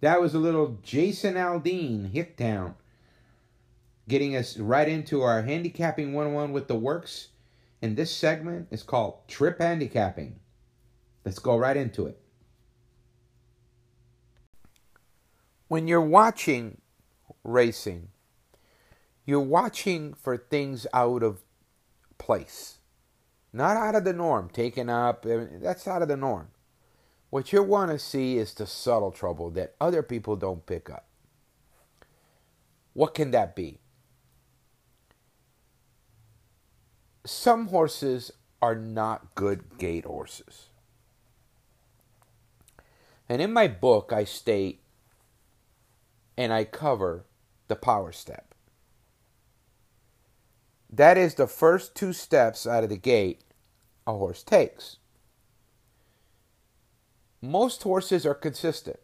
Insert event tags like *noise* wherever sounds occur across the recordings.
That was a little Jason Aldean, Hicktown, getting us right into our handicapping 101 with the works. And this segment is called Trip Handicapping. Let's go right into it. When you're watching racing, you're watching for things out of place, not out of the norm, taken up. That's out of the norm. What you want to see is the subtle trouble that other people don't pick up. What can that be? Some horses are not good gate horses. And in my book, I state and I cover the power step. That is the first two steps out of the gate a horse takes. Most horses are consistent.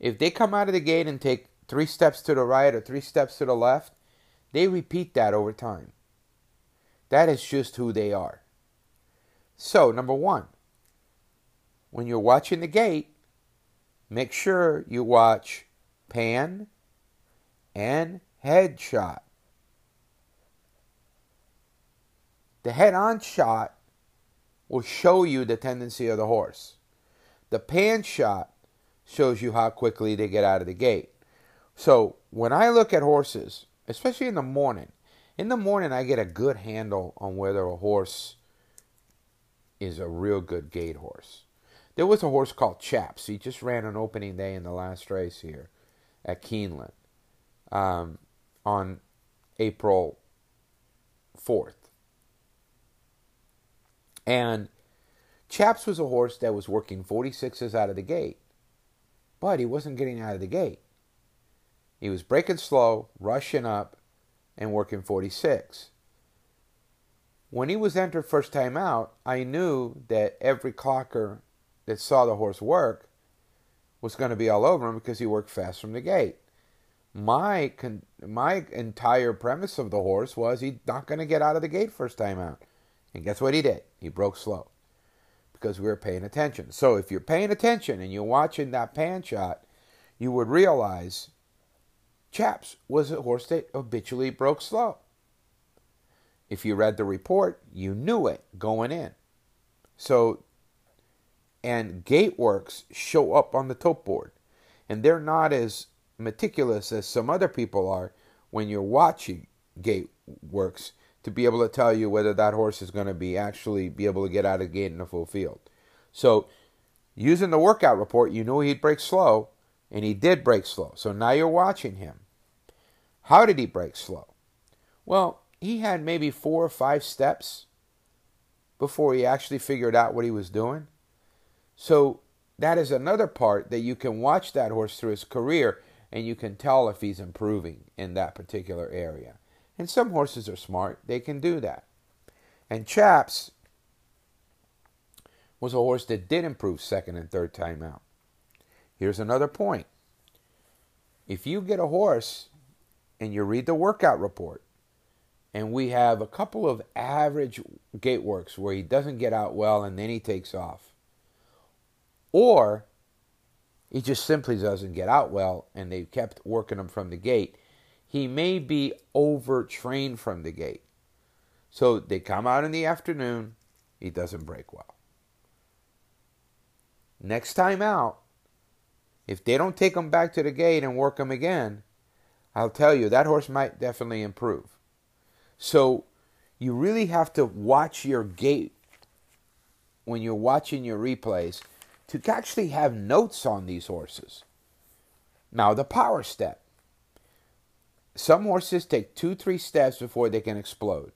If they come out of the gate and take three steps to the right or three steps to the left, they repeat that over time. That is just who they are. So, number one, when you're watching the gate, make sure you watch pan and head shot. The head on shot will show you the tendency of the horse. The pan shot shows you how quickly they get out of the gate. So when I look at horses, especially in the morning, in the morning I get a good handle on whether a horse is a real good gate horse. There was a horse called Chaps. He just ran an opening day in the last race here at Keeneland um, on April 4th. And Chaps was a horse that was working 46s out of the gate, but he wasn't getting out of the gate. He was breaking slow, rushing up, and working 46. When he was entered first time out, I knew that every clocker that saw the horse work was going to be all over him because he worked fast from the gate. My con- my entire premise of the horse was he's not going to get out of the gate first time out. And guess what he did? He broke slow because we were paying attention. So if you're paying attention and you're watching that pan shot, you would realize Chaps was a horse that habitually broke slow. If you read the report, you knew it going in. So, and gateworks show up on the tote board, and they're not as meticulous as some other people are when you're watching gateworks to be able to tell you whether that horse is going to be actually be able to get out of the gate in a full field. So, using the workout report, you knew he'd break slow, and he did break slow. So now you're watching him. How did he break slow? Well, he had maybe four or five steps before he actually figured out what he was doing. So that is another part that you can watch that horse through his career and you can tell if he's improving in that particular area. And some horses are smart, they can do that. And Chaps was a horse that did improve second and third time out. Here's another point. If you get a horse and you read the workout report, and we have a couple of average gate works where he doesn't get out well and then he takes off, or he just simply doesn't get out well and they've kept working him from the gate he may be overtrained from the gate. So they come out in the afternoon, he doesn't break well. Next time out, if they don't take him back to the gate and work him again, I'll tell you that horse might definitely improve. So you really have to watch your gate when you're watching your replays to actually have notes on these horses. Now, the power step. Some horses take two, three steps before they can explode.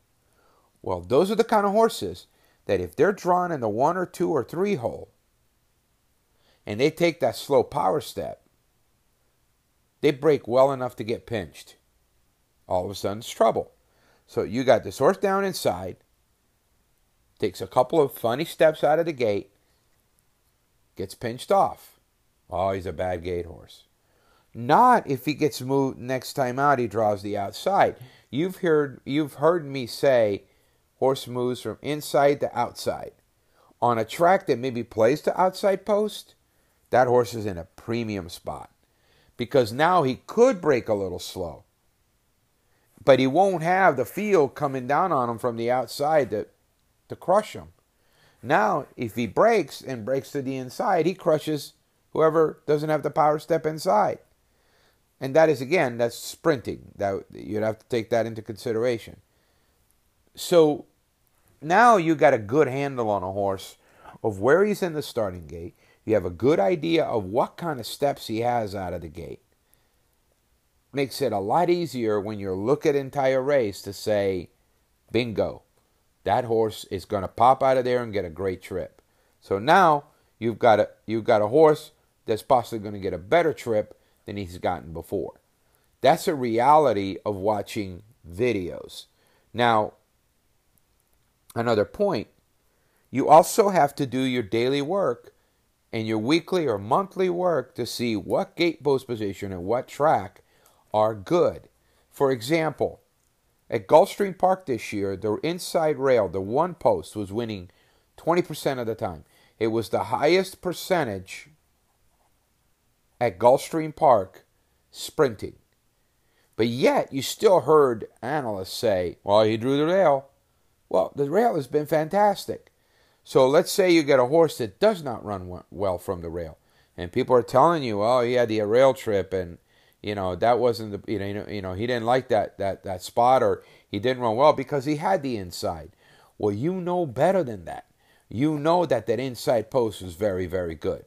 Well, those are the kind of horses that if they're drawn in the one or two or three hole and they take that slow power step, they break well enough to get pinched. All of a sudden, it's trouble. So you got this horse down inside, takes a couple of funny steps out of the gate, gets pinched off. Oh, he's a bad gate horse. Not if he gets moved next time out, he draws the outside. You've heard you've heard me say horse moves from inside to outside. On a track that maybe plays to outside post, that horse is in a premium spot because now he could break a little slow, but he won't have the field coming down on him from the outside to, to crush him. Now, if he breaks and breaks to the inside, he crushes whoever doesn't have the power step inside. And that is again, that's sprinting. That you'd have to take that into consideration. So now you got a good handle on a horse of where he's in the starting gate. You have a good idea of what kind of steps he has out of the gate. Makes it a lot easier when you look at entire race to say, bingo, that horse is going to pop out of there and get a great trip. So now you've got a you've got a horse that's possibly going to get a better trip than he's gotten before. That's a reality of watching videos. Now, another point, you also have to do your daily work and your weekly or monthly work to see what gate post position and what track are good. For example, at Gulfstream Park this year, the inside rail, the one post, was winning 20% of the time. It was the highest percentage at Gulfstream Park sprinting. But yet, you still heard analysts say, well, he drew the rail. Well, the rail has been fantastic. So let's say you get a horse that does not run well from the rail. And people are telling you, oh, he had the rail trip and, you know, that wasn't the, you know, you know, he didn't like that, that, that spot or he didn't run well because he had the inside. Well, you know better than that. You know that that inside post was very, very good.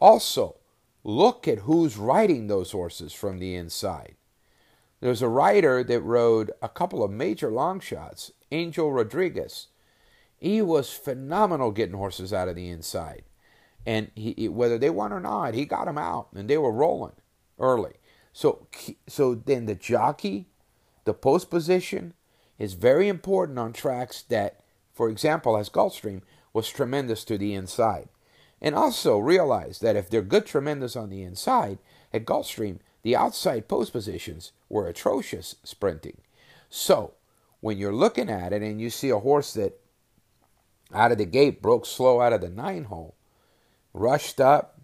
Also, look at who's riding those horses from the inside. There's a rider that rode a couple of major long shots, Angel Rodriguez. He was phenomenal getting horses out of the inside. And he, whether they won or not, he got them out and they were rolling early. So, so then the jockey, the post position is very important on tracks that, for example, as Gulfstream, was tremendous to the inside. And also realize that if they're good tremendous on the inside, at Gulfstream, the outside post positions were atrocious sprinting. So, when you're looking at it and you see a horse that out of the gate broke slow out of the nine hole, rushed up,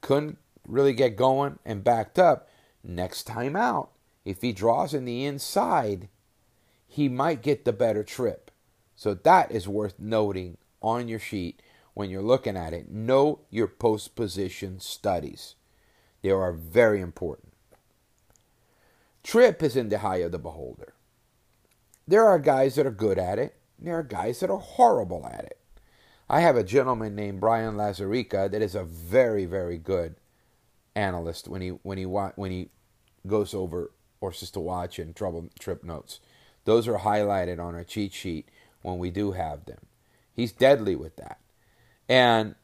couldn't really get going, and backed up, next time out, if he draws in the inside, he might get the better trip. So that is worth noting on your sheet when you're looking at it. Know your post position studies, they are very important. Trip is in the eye of the beholder. There are guys that are good at it, there are guys that are horrible at it. I have a gentleman named Brian Lazarica that is a very, very good analyst when he when he when he goes over horses to watch and trouble trip notes. Those are highlighted on our cheat sheet when we do have them. He's deadly with that. And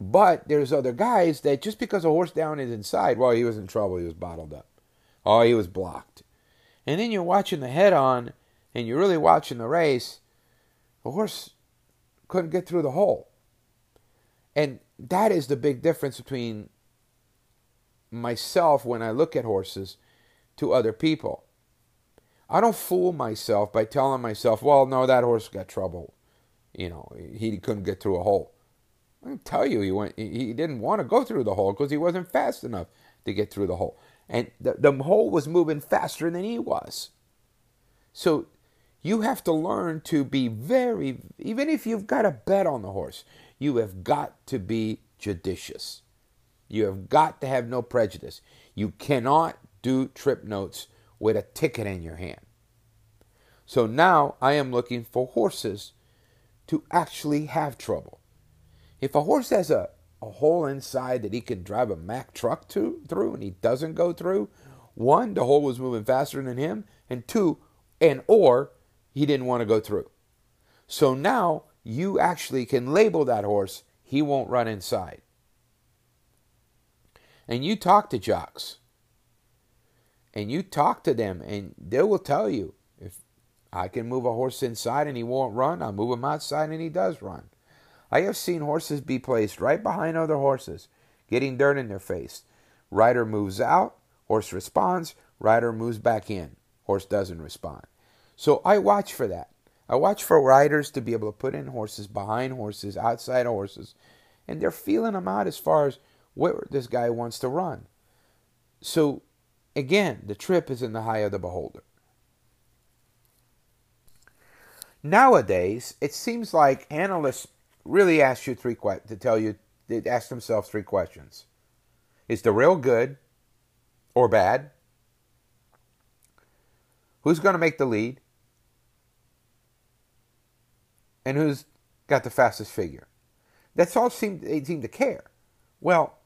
but there's other guys that just because a horse down is inside, well, he was in trouble. He was bottled up. Oh, he was blocked. And then you're watching the head on, and you're really watching the race. The horse couldn't get through the hole. And that is the big difference between myself when I look at horses to other people. I don't fool myself by telling myself, well, no, that horse got trouble you know, he couldn't get through a hole. I can tell you, he went. He didn't want to go through the hole because he wasn't fast enough to get through the hole, and the, the hole was moving faster than he was. So you have to learn to be very, even if you've got a bet on the horse, you have got to be judicious. You have got to have no prejudice. You cannot do trip notes with a ticket in your hand. So now I am looking for horses to actually have trouble. If a horse has a, a hole inside that he can drive a Mack truck to, through and he doesn't go through, one, the hole was moving faster than him, and two, and or he didn't want to go through. So now you actually can label that horse, he won't run inside. And you talk to jocks. And you talk to them, and they will tell you I can move a horse inside and he won't run. I'll move him outside and he does run. I have seen horses be placed right behind other horses, getting dirt in their face. Rider moves out, horse responds, rider moves back in, horse doesn't respond. So I watch for that. I watch for riders to be able to put in horses behind horses, outside horses, and they're feeling them out as far as where this guy wants to run. So again, the trip is in the eye of the beholder. Nowadays, it seems like analysts really ask you three questions to tell you they ask themselves three questions: Is the rail good or bad? Who's going to make the lead? And who's got the fastest figure? That's all seem they seem to care. Well,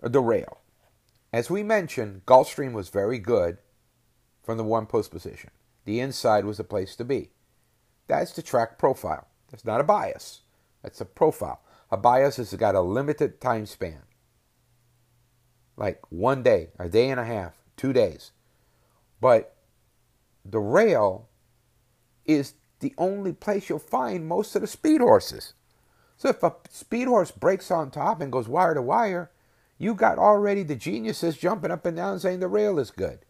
the rail. As we mentioned, Gulfstream was very good from the one post position. The inside was the place to be. That's the track profile. That's not a bias. That's a profile. A bias has got a limited time span. Like one day, a day and a half, two days. But the rail is the only place you'll find most of the speed horses. So if a speed horse breaks on top and goes wire to wire, you got already the geniuses jumping up and down saying the rail is good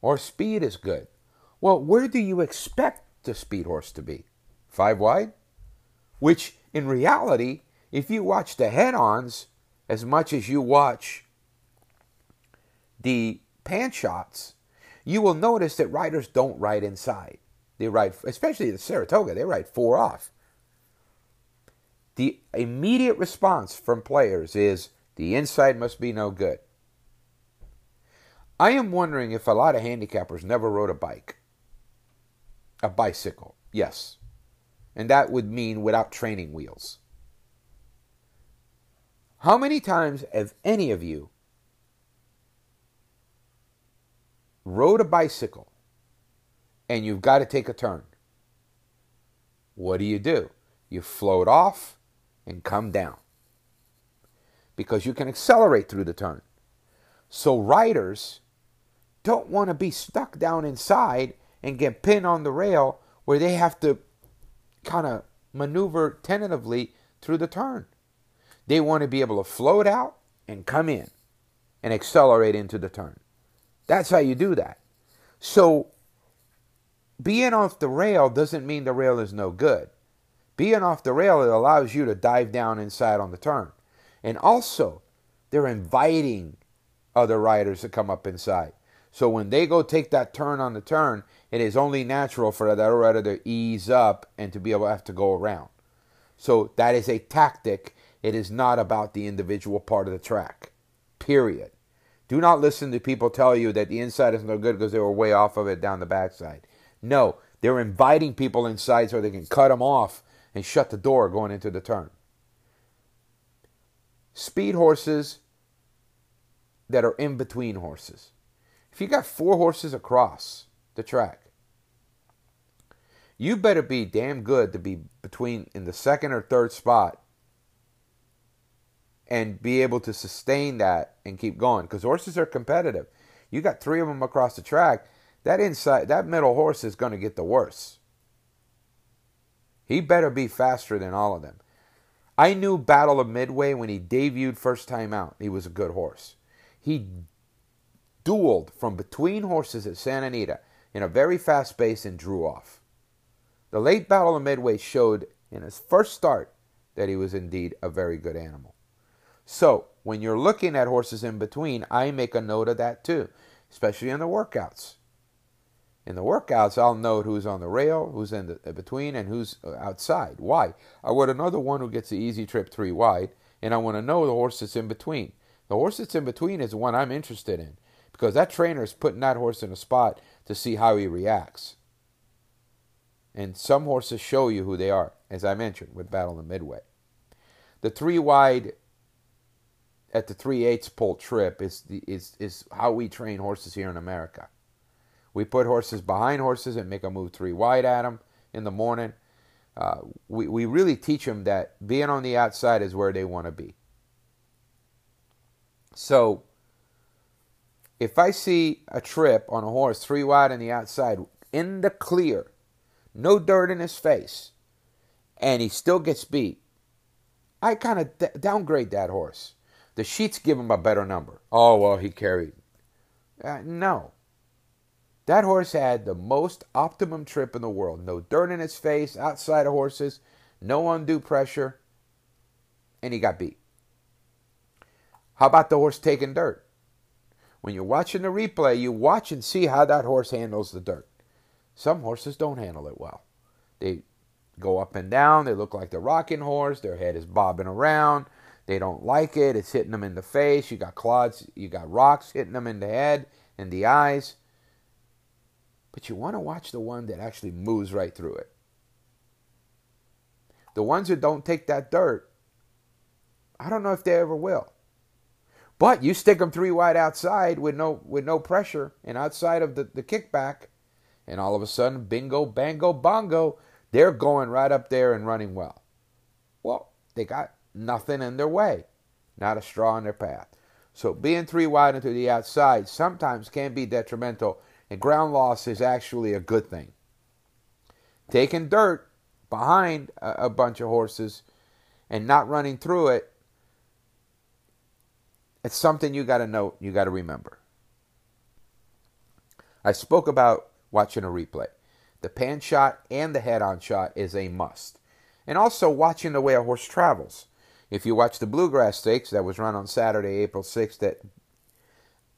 or speed is good. Well, where do you expect the speed horse to be? Five wide? Which in reality, if you watch the head ons as much as you watch the pan shots, you will notice that riders don't ride inside. They ride, especially the Saratoga, they ride four off. The immediate response from players is the inside must be no good. I am wondering if a lot of handicappers never rode a bike. A bicycle, yes. And that would mean without training wheels. How many times have any of you rode a bicycle and you've got to take a turn? What do you do? You float off and come down because you can accelerate through the turn. So riders don't want to be stuck down inside and get pinned on the rail where they have to kind of maneuver tentatively through the turn. They want to be able to float out and come in and accelerate into the turn. That's how you do that. So being off the rail doesn't mean the rail is no good. Being off the rail, it allows you to dive down inside on the turn. And also, they're inviting other riders to come up inside. So when they go take that turn on the turn, it is only natural for that rider to ease up and to be able to have to go around. So that is a tactic. It is not about the individual part of the track. Period. Do not listen to people tell you that the inside is no good because they were way off of it down the backside. No, they're inviting people inside so they can cut them off and shut the door going into the turn. Speed horses that are in between horses. If you got four horses across the track, you better be damn good to be between in the second or third spot and be able to sustain that and keep going because horses are competitive. You got three of them across the track. That inside, that middle horse is going to get the worst. He better be faster than all of them. I knew Battle of Midway when he debuted first time out. He was a good horse. He dueled from between horses at Santa Anita in a very fast pace and drew off. The late Battle of Midway showed in his first start that he was indeed a very good animal. So, when you're looking at horses in between, I make a note of that too, especially in the workouts in the workouts, I'll note who's on the rail, who's in the between, and who's uh, outside. Why? I want another one who gets the easy trip three wide, and I want to know the horse that's in between. The horse that's in between is the one I'm interested in because that trainer is putting that horse in a spot to see how he reacts. And some horses show you who they are, as I mentioned with Battle in the Midway. The three wide at the three eighths pull trip is the, is is how we train horses here in America. We put horses behind horses and make them move three wide at them in the morning. Uh, we, we really teach them that being on the outside is where they want to be. So, if I see a trip on a horse three wide on the outside in the clear, no dirt in his face, and he still gets beat, I kind of d- downgrade that horse. The sheets give him a better number. Oh, well, he carried. Uh, no. That horse had the most optimum trip in the world. No dirt in his face, outside of horses, no undue pressure, and he got beat. How about the horse taking dirt? When you're watching the replay, you watch and see how that horse handles the dirt. Some horses don't handle it well. They go up and down, they look like the rocking horse, their head is bobbing around, they don't like it, it's hitting them in the face, you got clods, you got rocks hitting them in the head, and the eyes. But you want to watch the one that actually moves right through it. The ones that don't take that dirt, I don't know if they ever will. But you stick them three wide outside with no with no pressure and outside of the, the kickback, and all of a sudden, bingo, bango, bongo, they're going right up there and running well. Well, they got nothing in their way, not a straw in their path. So being three wide into the outside sometimes can be detrimental, and ground loss is actually a good thing. Taking dirt behind a, a bunch of horses and not running through it it's something you got to know, you got to remember. I spoke about watching a replay. The pan shot and the head on shot is a must. And also watching the way a horse travels. If you watch the Bluegrass Stakes that was run on Saturday, April 6th at,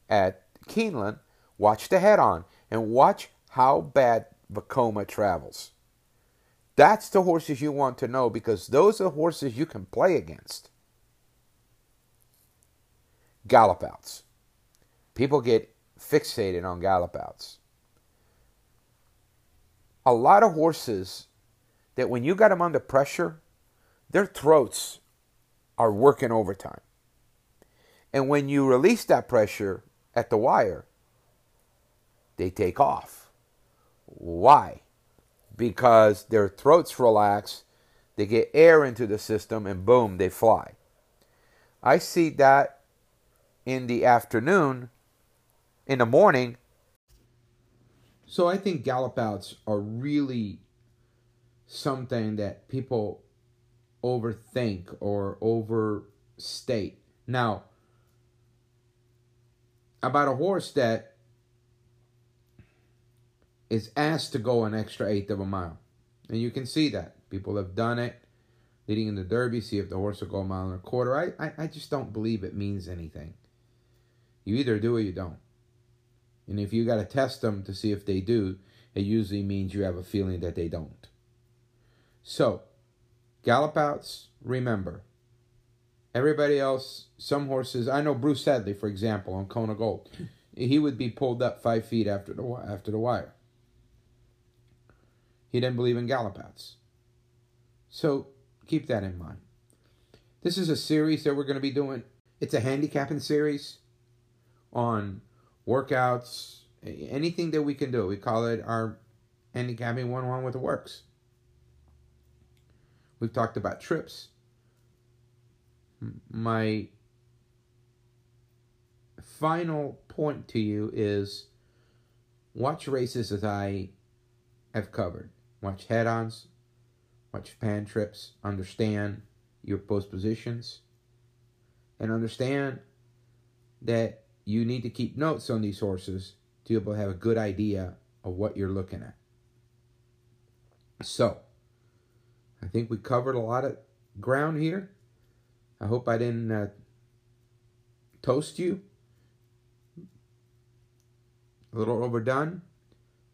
at Keeneland, watch the head on and watch how bad Vekoma travels. That's the horses you want to know because those are horses you can play against gallop outs. People get fixated on gallop outs. A lot of horses that when you got them under pressure, their throats are working overtime. And when you release that pressure at the wire, they take off. Why? Because their throats relax, they get air into the system, and boom, they fly. I see that in the afternoon, in the morning. So I think gallop outs are really something that people overthink or overstate. Now, about a horse that is asked to go an extra eighth of a mile. And you can see that. People have done it leading in the Derby, see if the horse will go a mile and a quarter. I, I, I just don't believe it means anything. You either do or you don't. And if you got to test them to see if they do, it usually means you have a feeling that they don't. So, gallop outs, remember. Everybody else, some horses, I know Bruce Headley, for example, on Kona Gold, *laughs* he would be pulled up five feet after the, after the wire. He didn't believe in gallop outs. So, keep that in mind. This is a series that we're going to be doing. It's a handicapping series on workouts, anything that we can do. We call it our handicapping one on one with the works. We've talked about trips. My final point to you is watch races as I have covered. Watch head ons, watch pan trips, understand your post positions, and understand that you need to keep notes on these horses to be able to have a good idea of what you're looking at. So, I think we covered a lot of ground here. I hope I didn't uh, toast you. A little overdone,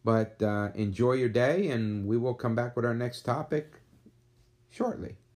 but uh, enjoy your day, and we will come back with our next topic shortly.